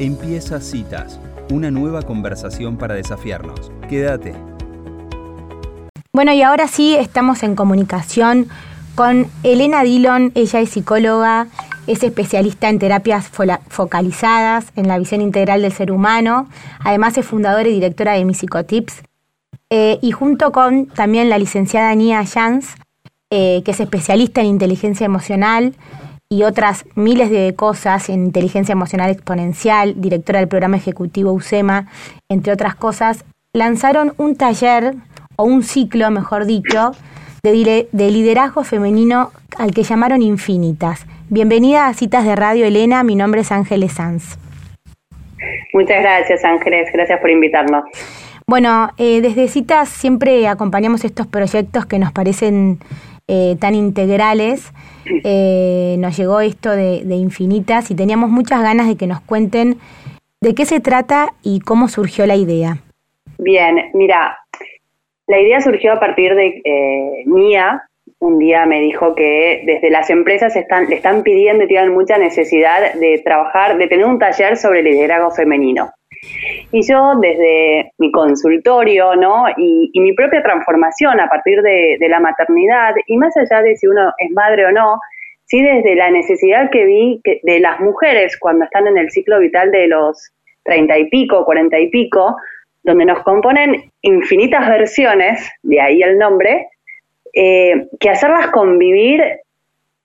Empieza Citas, una nueva conversación para desafiarnos. Quédate. Bueno, y ahora sí estamos en comunicación con Elena Dillon. Ella es psicóloga, es especialista en terapias focalizadas, en la visión integral del ser humano. Además es fundadora y directora de Mi Psicotips. Eh, y junto con también la licenciada Nia Jans, eh, que es especialista en inteligencia emocional, y otras miles de cosas en inteligencia emocional exponencial, directora del programa ejecutivo USEMA, entre otras cosas, lanzaron un taller o un ciclo, mejor dicho, de, de liderazgo femenino al que llamaron Infinitas. Bienvenida a Citas de Radio Elena, mi nombre es Ángeles Sanz. Muchas gracias Ángeles, gracias por invitarnos. Bueno, eh, desde Citas siempre acompañamos estos proyectos que nos parecen eh, tan integrales eh, nos llegó esto de, infinitas y teníamos muchas ganas de que nos cuenten de qué se trata y cómo surgió la idea. Bien, mira, la idea surgió a partir de eh, Mía. Un día me dijo que desde las empresas están, le están pidiendo y tienen mucha necesidad de trabajar, de tener un taller sobre liderazgo femenino. Y yo desde mi consultorio, ¿no? Y, mi propia transformación a partir de, la maternidad, y más allá de si uno es madre o no, sí desde la necesidad que vi de las mujeres cuando están en el ciclo vital de los treinta y pico, cuarenta y pico, donde nos componen infinitas versiones, de ahí el nombre, eh, que hacerlas convivir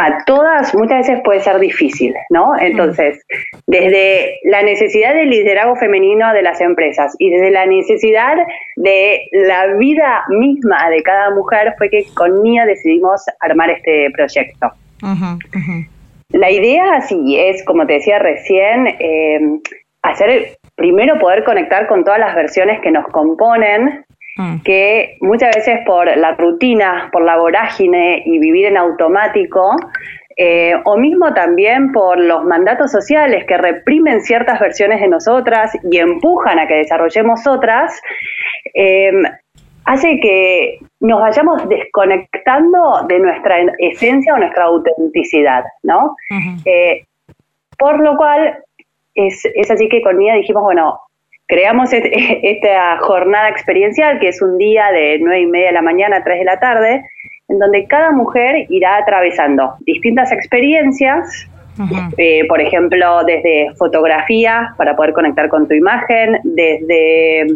a todas muchas veces puede ser difícil, ¿no? Entonces, desde la necesidad del liderazgo femenino de las empresas y desde la necesidad de la vida misma de cada mujer fue que con Nia decidimos armar este proyecto. La idea así es, como te decía recién, eh, hacer primero poder conectar con todas las versiones que nos componen. Que muchas veces por la rutina, por la vorágine y vivir en automático, eh, o mismo también por los mandatos sociales que reprimen ciertas versiones de nosotras y empujan a que desarrollemos otras, eh, hace que nos vayamos desconectando de nuestra esencia o nuestra autenticidad, ¿no? Eh, por lo cual, es, es así que con dijimos, bueno, creamos esta jornada experiencial, que es un día de nueve y media de la mañana a 3 de la tarde, en donde cada mujer irá atravesando distintas experiencias, eh, por ejemplo, desde fotografía para poder conectar con tu imagen, desde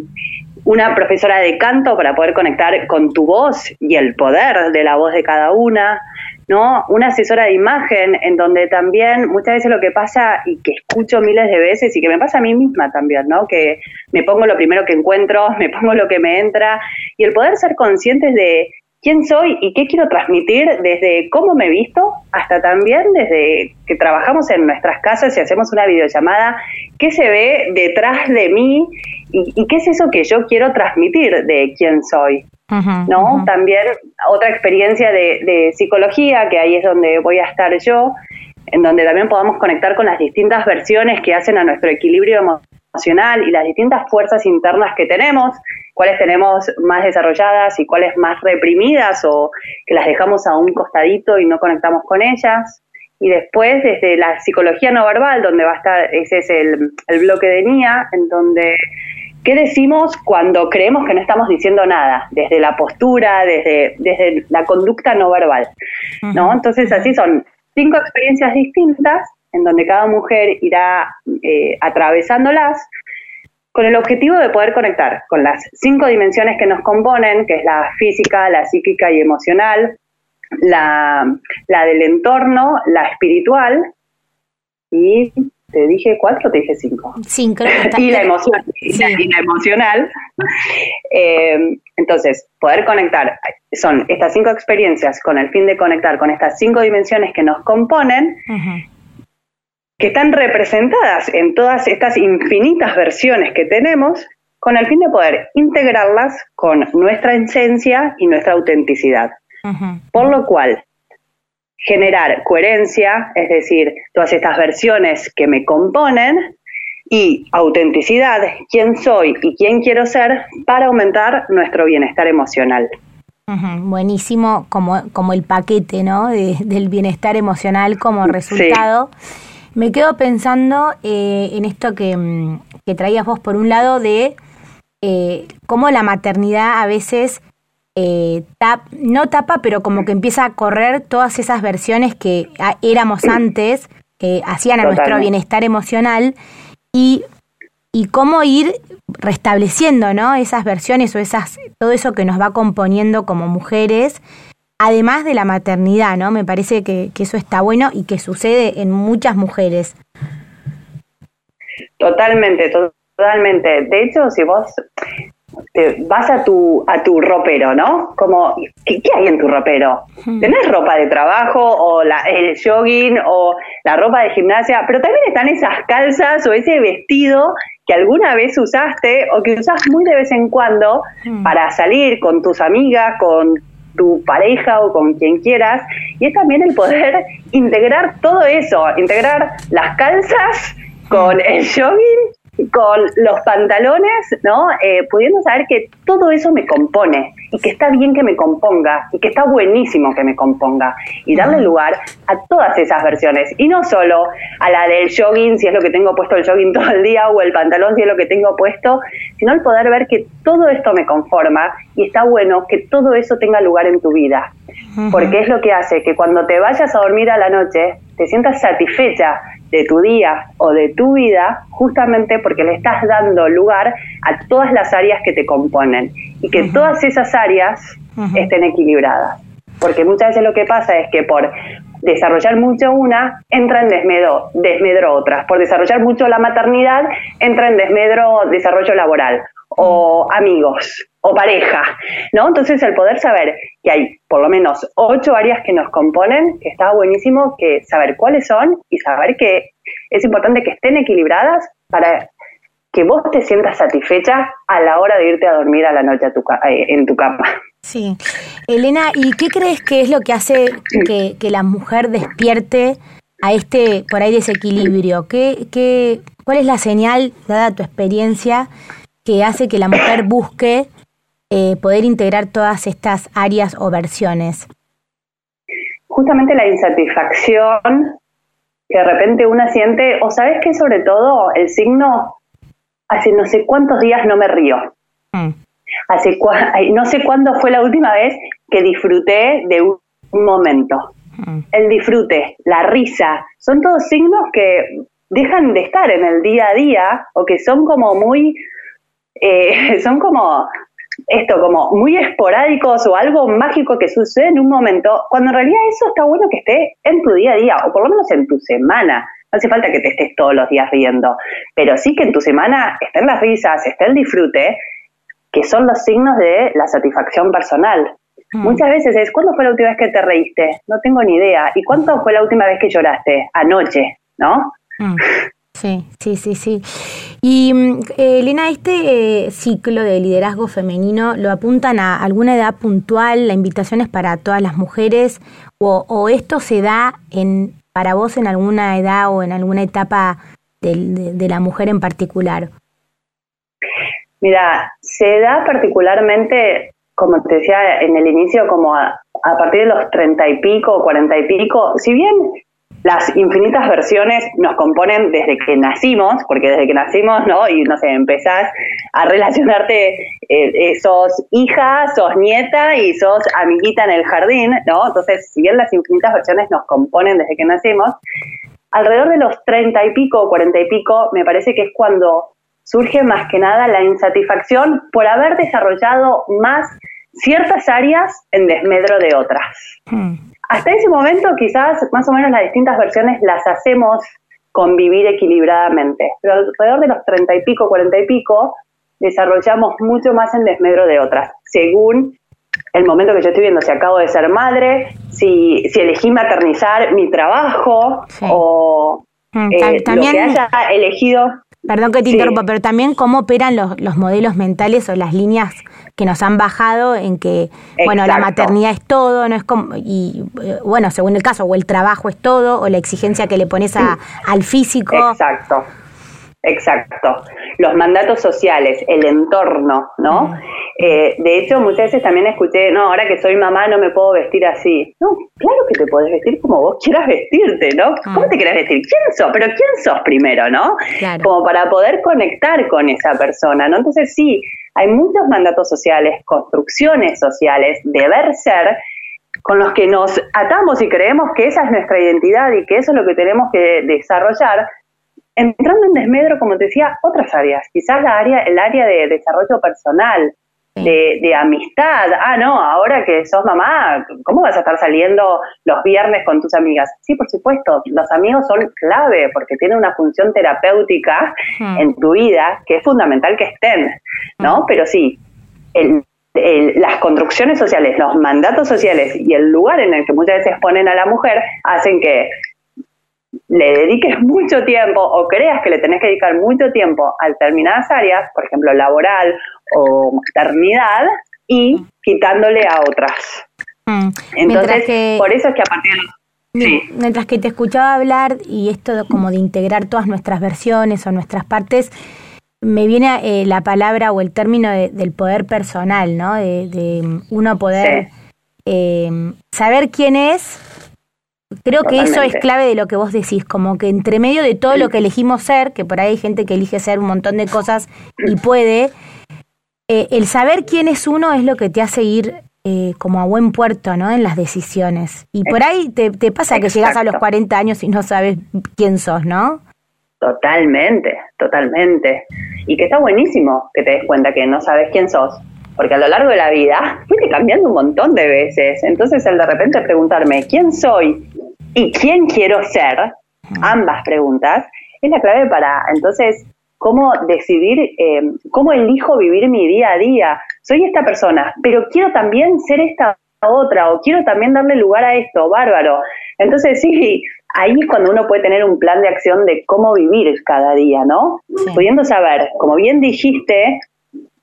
una profesora de canto para poder conectar con tu voz y el poder de la voz de cada una, ¿no? Una asesora de imagen en donde también muchas veces lo que pasa y que escucho miles de veces y que me pasa a mí misma también, ¿no? Que me pongo lo primero que encuentro, me pongo lo que me entra y el poder ser conscientes de quién soy y qué quiero transmitir desde cómo me visto hasta también desde que trabajamos en nuestras casas y hacemos una videollamada, qué se ve detrás de mí y, qué es eso que yo quiero transmitir de quién soy. ¿No? También otra experiencia de, psicología, que ahí es donde voy a estar yo, en donde también podamos conectar con las distintas versiones que hacen a nuestro equilibrio emocional y las distintas fuerzas internas que tenemos, cuáles tenemos más desarrolladas y cuáles más reprimidas o que las dejamos a un costadito y no conectamos con ellas. Y después, desde la psicología no verbal, donde va a estar, ese es el, el bloque de NIA, en donde ¿Qué decimos cuando creemos que no estamos diciendo nada? Desde la postura, desde, desde la conducta no verbal. ¿no? Entonces, así son cinco experiencias distintas en donde cada mujer irá eh, atravesándolas con el objetivo de poder conectar con las cinco dimensiones que nos componen, que es la física, la psíquica y emocional, la, la del entorno, la espiritual y te dije cuatro, te dije cinco. Cinco. y la emoción, y, la, emocional. Eh, entonces, poder conectar, son estas cinco experiencias con el fin de conectar con estas cinco dimensiones que nos componen, que están representadas en todas estas infinitas versiones que tenemos, con el fin de poder integrarlas con nuestra esencia y nuestra autenticidad. Por lo cual, generar coherencia, es decir, todas estas versiones que me componen, y autenticidad, quién soy y quién quiero ser, para aumentar nuestro bienestar emocional. buenísimo, como, como el paquete ¿no? del bienestar emocional como resultado. Me quedo pensando eh, en esto que, mm, que, traías vos por un lado de eh, cómo la maternidad a veces eh, no tapa, pero como que empieza a correr todas esas versiones que éramos antes, que hacían a nuestro bienestar emocional y, y cómo ir restableciendo ¿no? esas versiones o esas, todo eso que nos va componiendo como mujeres además de la maternidad, ¿no? Me parece que, eso está bueno y que sucede en muchas mujeres. Totalmente, totalmente. De hecho, si vos vas a tu a tu ropero, ¿no? Como, ¿qué, hay en tu ropero? Hmm. Tenés ropa de trabajo o la, el jogging o la ropa de gimnasia, pero también están esas calzas o ese vestido que alguna vez usaste o que usás muy de vez en cuando hmm. para salir con tus amigas, con tu pareja o con quien quieras, y es también el poder integrar todo eso, integrar las calzas con el jogging con los pantalones, ¿no? Eh, pudiendo saber que todo eso me compone y que está bien que me componga y que está buenísimo que me componga y darle lugar a todas esas versiones y no solo a la del jogging si es lo que tengo puesto el jogging todo el día o el pantalón si es lo que tengo puesto, sino el poder ver que todo esto me conforma y está bueno que todo eso tenga lugar en tu vida. Porque es lo que hace que cuando te vayas a dormir a la noche te sientas satisfecha de tu día o de tu vida justamente porque le estás dando lugar a todas las áreas que te componen y que todas esas áreas estén equilibradas. Porque muchas veces lo que pasa es que por desarrollar mucho una, entra en desmedro, desmedro otras. Por desarrollar mucho la maternidad, entra en desmedro desarrollo laboral o amigos o pareja, ¿no? Entonces el poder saber que hay por lo menos ocho áreas que nos componen, que está buenísimo que saber cuáles son y saber que es importante que estén equilibradas para que vos te sientas satisfecha a la hora de irte a dormir a la noche eh, en tu cama. Sí. Elena, ¿y qué crees que es lo que hace que, que la mujer despierte a este, por ahí, desequilibrio? ¿Qué, qué, ¿Cuál es la señal, dada tu experiencia, que hace que la mujer busque eh, poder integrar todas estas áreas o versiones? Justamente la insatisfacción que de repente una siente, o sabes que sobre todo el signo, hace no sé cuántos días no me río. Mm. Hace no sé cuándo fue la última vez que disfruté de un, momento. Mm. El disfrute, la risa, son todos signos que dejan de estar en el día a día o que son como muy eh, son como esto, como muy esporádicos o algo mágico que sucede en un momento, cuando en realidad eso está bueno que esté en tu día a día, o por lo menos en tu semana. No hace falta que te estés todos los días riendo, pero sí que en tu semana estén las risas, esté el disfrute, que son los signos de la satisfacción personal. Mm. Muchas veces es, ¿cuándo fue la última vez que te reíste? No tengo ni idea. ¿Y cuándo fue la última vez que lloraste? Anoche, ¿no? Mm. Sí, sí, sí, sí. Y mm, Elena, este eh, ciclo de liderazgo femenino lo apuntan a alguna edad puntual, la invitación es para todas las mujeres o, esto se da en para vos en alguna edad o en alguna etapa de, la mujer en particular. Mira, se da particularmente, como te decía en el inicio, como a, a partir de los treinta y pico, cuarenta y pico, si bien las infinitas versiones nos componen desde que nacimos, porque desde que nacimos, ¿no? Y no sé, empezás a relacionarte, eh, eh, sos hija, sos nieta y sos amiguita en el jardín, ¿no? Entonces, si bien las infinitas versiones nos componen desde que nacimos, alrededor de los treinta y pico cuarenta y pico, me parece que es cuando surge más que nada la insatisfacción por haber desarrollado más ciertas áreas en desmedro de otras. Hmm. Hasta ese momento quizás más o menos las distintas versiones las hacemos convivir equilibradamente, pero alrededor de los treinta y pico, cuarenta y pico, desarrollamos mucho más en desmedro de otras, según el momento que yo estoy viendo, si acabo de ser madre, si, si elegí maternizar mi trabajo o mm, eh, lo que haya elegido. Perdón que te interrumpa, pero también cómo operan los, los modelos mentales o las líneas que nos han bajado en que, bueno, la maternidad es todo, no es como, y eh, bueno, según el caso, o el trabajo es todo, o la exigencia que le pones a, al físico. Exacto, exacto. Los mandatos sociales, el entorno, ¿no? Eh, de hecho, muchas veces también escuché, no, ahora que soy mamá no me puedo vestir así. No, claro que te podés vestir como vos quieras vestirte, ¿no? ¿Cómo mm. te quieres vestir? ¿Quién sos? Pero ¿quién sos primero, no? Como para poder conectar con esa persona, ¿no? Entonces sí, hay muchos mandatos sociales, construcciones sociales, deber ser, con los que nos atamos y creemos que esa es nuestra identidad y que eso es lo que tenemos que desarrollar, entrando en desmedro, como te decía, otras áreas, quizás la área, el área de desarrollo personal, de, amistad. Ah, no, ahora que sos mamá, ¿cómo vas a estar saliendo los viernes con tus amigas? Sí, por supuesto, los amigos son clave porque tienen una función terapéutica en tu vida que es fundamental que estén, ¿no? Pero sí, las construcciones sociales, los mandatos sociales y el lugar en el que muchas veces ponen a la mujer hacen que le dediques mucho tiempo o creas que le tenés que dedicar mucho tiempo a determinadas áreas, por ejemplo, laboral o maternidad, y quitándole a otras. Mm. Entonces, por eso es que a partir de... Mientras que te escuchaba hablar y esto como de integrar todas nuestras versiones o nuestras partes, me viene eh, la palabra o el término del poder personal, ¿no? De, uno poder eh, saber quién es Creo que eso es clave de lo que vos decís, como que entre medio de todo lo que elegimos ser, que por ahí hay gente que elige ser un montón de cosas y puede, eh, el saber quién es uno es lo que te hace ir eh, como a buen puerto, ¿no? En las decisiones. Y por ahí te, pasa que llegas a los 40 años y no sabes quién sos, ¿no? Totalmente, totalmente. Y que está buenísimo que te des cuenta que no sabes quién sos, porque a lo largo de la vida fuiste cambiando un montón de veces. Entonces el de repente preguntarme quién soy y quién quiero ser, ambas preguntas, es la clave para entonces cómo decidir, eh, cómo elijo vivir mi día a día. Soy esta persona, pero quiero también ser esta otra o quiero también darle lugar a esto, bárbaro. Entonces sí, ahí es cuando uno puede tener un plan de acción de cómo vivir cada día, ¿no? Pudiendo saber, como bien dijiste,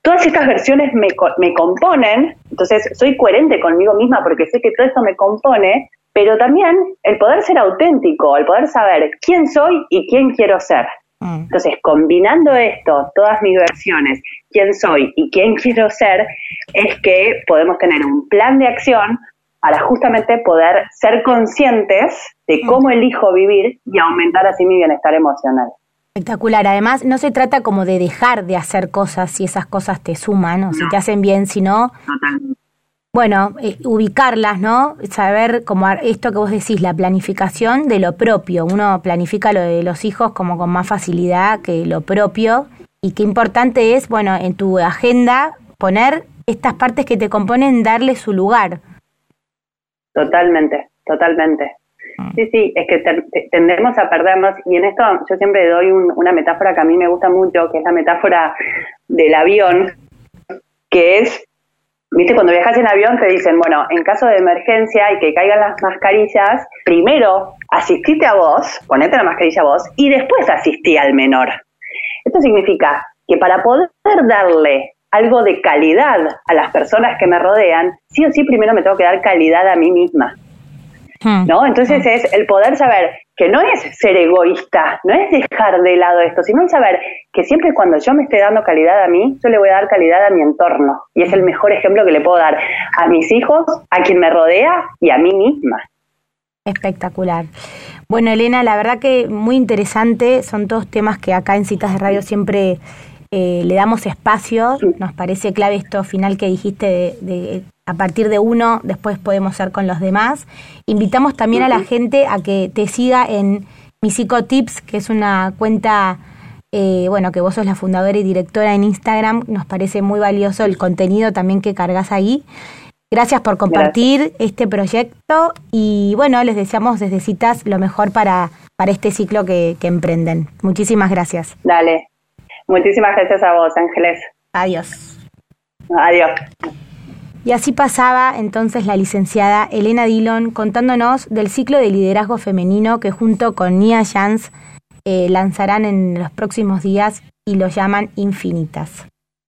todas estas versiones me, me componen, entonces soy coherente conmigo misma porque sé que todo esto me compone, pero también el poder ser auténtico, el poder saber quién soy y quién quiero ser. Mm. Entonces, combinando esto, todas mis versiones, quién soy y quién quiero ser, es que podemos tener un plan de acción para justamente poder ser conscientes de mm. cómo elijo vivir y aumentar así mi bienestar emocional. Espectacular. Además, no se trata como de dejar de hacer cosas si esas cosas te suman o si te hacen bien, sino bueno, eh, ubicarlas, ¿no? Saber como esto que vos decís, la planificación de lo propio. Uno planifica lo de los hijos como con más facilidad que lo propio. Y qué importante es, bueno, en tu agenda poner estas partes que te componen, darle su lugar. Totalmente, totalmente. Mm. Sí, sí, es que tendemos a perdernos y en esto yo siempre doy una metáfora que a mí me gusta mucho, que es la metáfora del avión, que es Viste, cuando viajas en avión te dicen, bueno, en caso de emergencia y que caigan las mascarillas, primero asistite a vos, ponete la mascarilla a vos y después asistí al menor. Esto significa que para poder darle algo de calidad a las personas que me rodean, sí o sí primero me tengo que dar calidad a mí misma. ¿No? Entonces es el poder saber que no es ser egoísta, no es dejar de lado esto, sino el saber que siempre cuando yo me esté dando calidad a mí, yo le voy a dar calidad a mi entorno. Y es el mejor ejemplo que le puedo dar a mis hijos, a quien me rodea y a mí misma. Espectacular. Bueno, Elena, la verdad que muy interesante, son todos temas que acá en Citas de Radio siempre eh, le damos espacio, nos parece clave esto final que dijiste de, a partir de uno, después podemos ser con los demás. Invitamos también a la gente a que te siga en Mi Tips, que es una cuenta, eh, bueno, que vos sos la fundadora y directora en Instagram, nos parece muy valioso el contenido también que cargas ahí. Gracias por compartir este proyecto y bueno, les deseamos desde Citas lo mejor para, para este ciclo que, que emprenden. Muchísimas gracias. Dale, Muchísimas gracias a vos, Ángeles. Adiós. Adiós. Y así pasaba entonces la licenciada Elena Dillon contándonos del ciclo de liderazgo femenino que junto con Nia Jans eh, lanzarán en los próximos días y lo llaman Infinitas.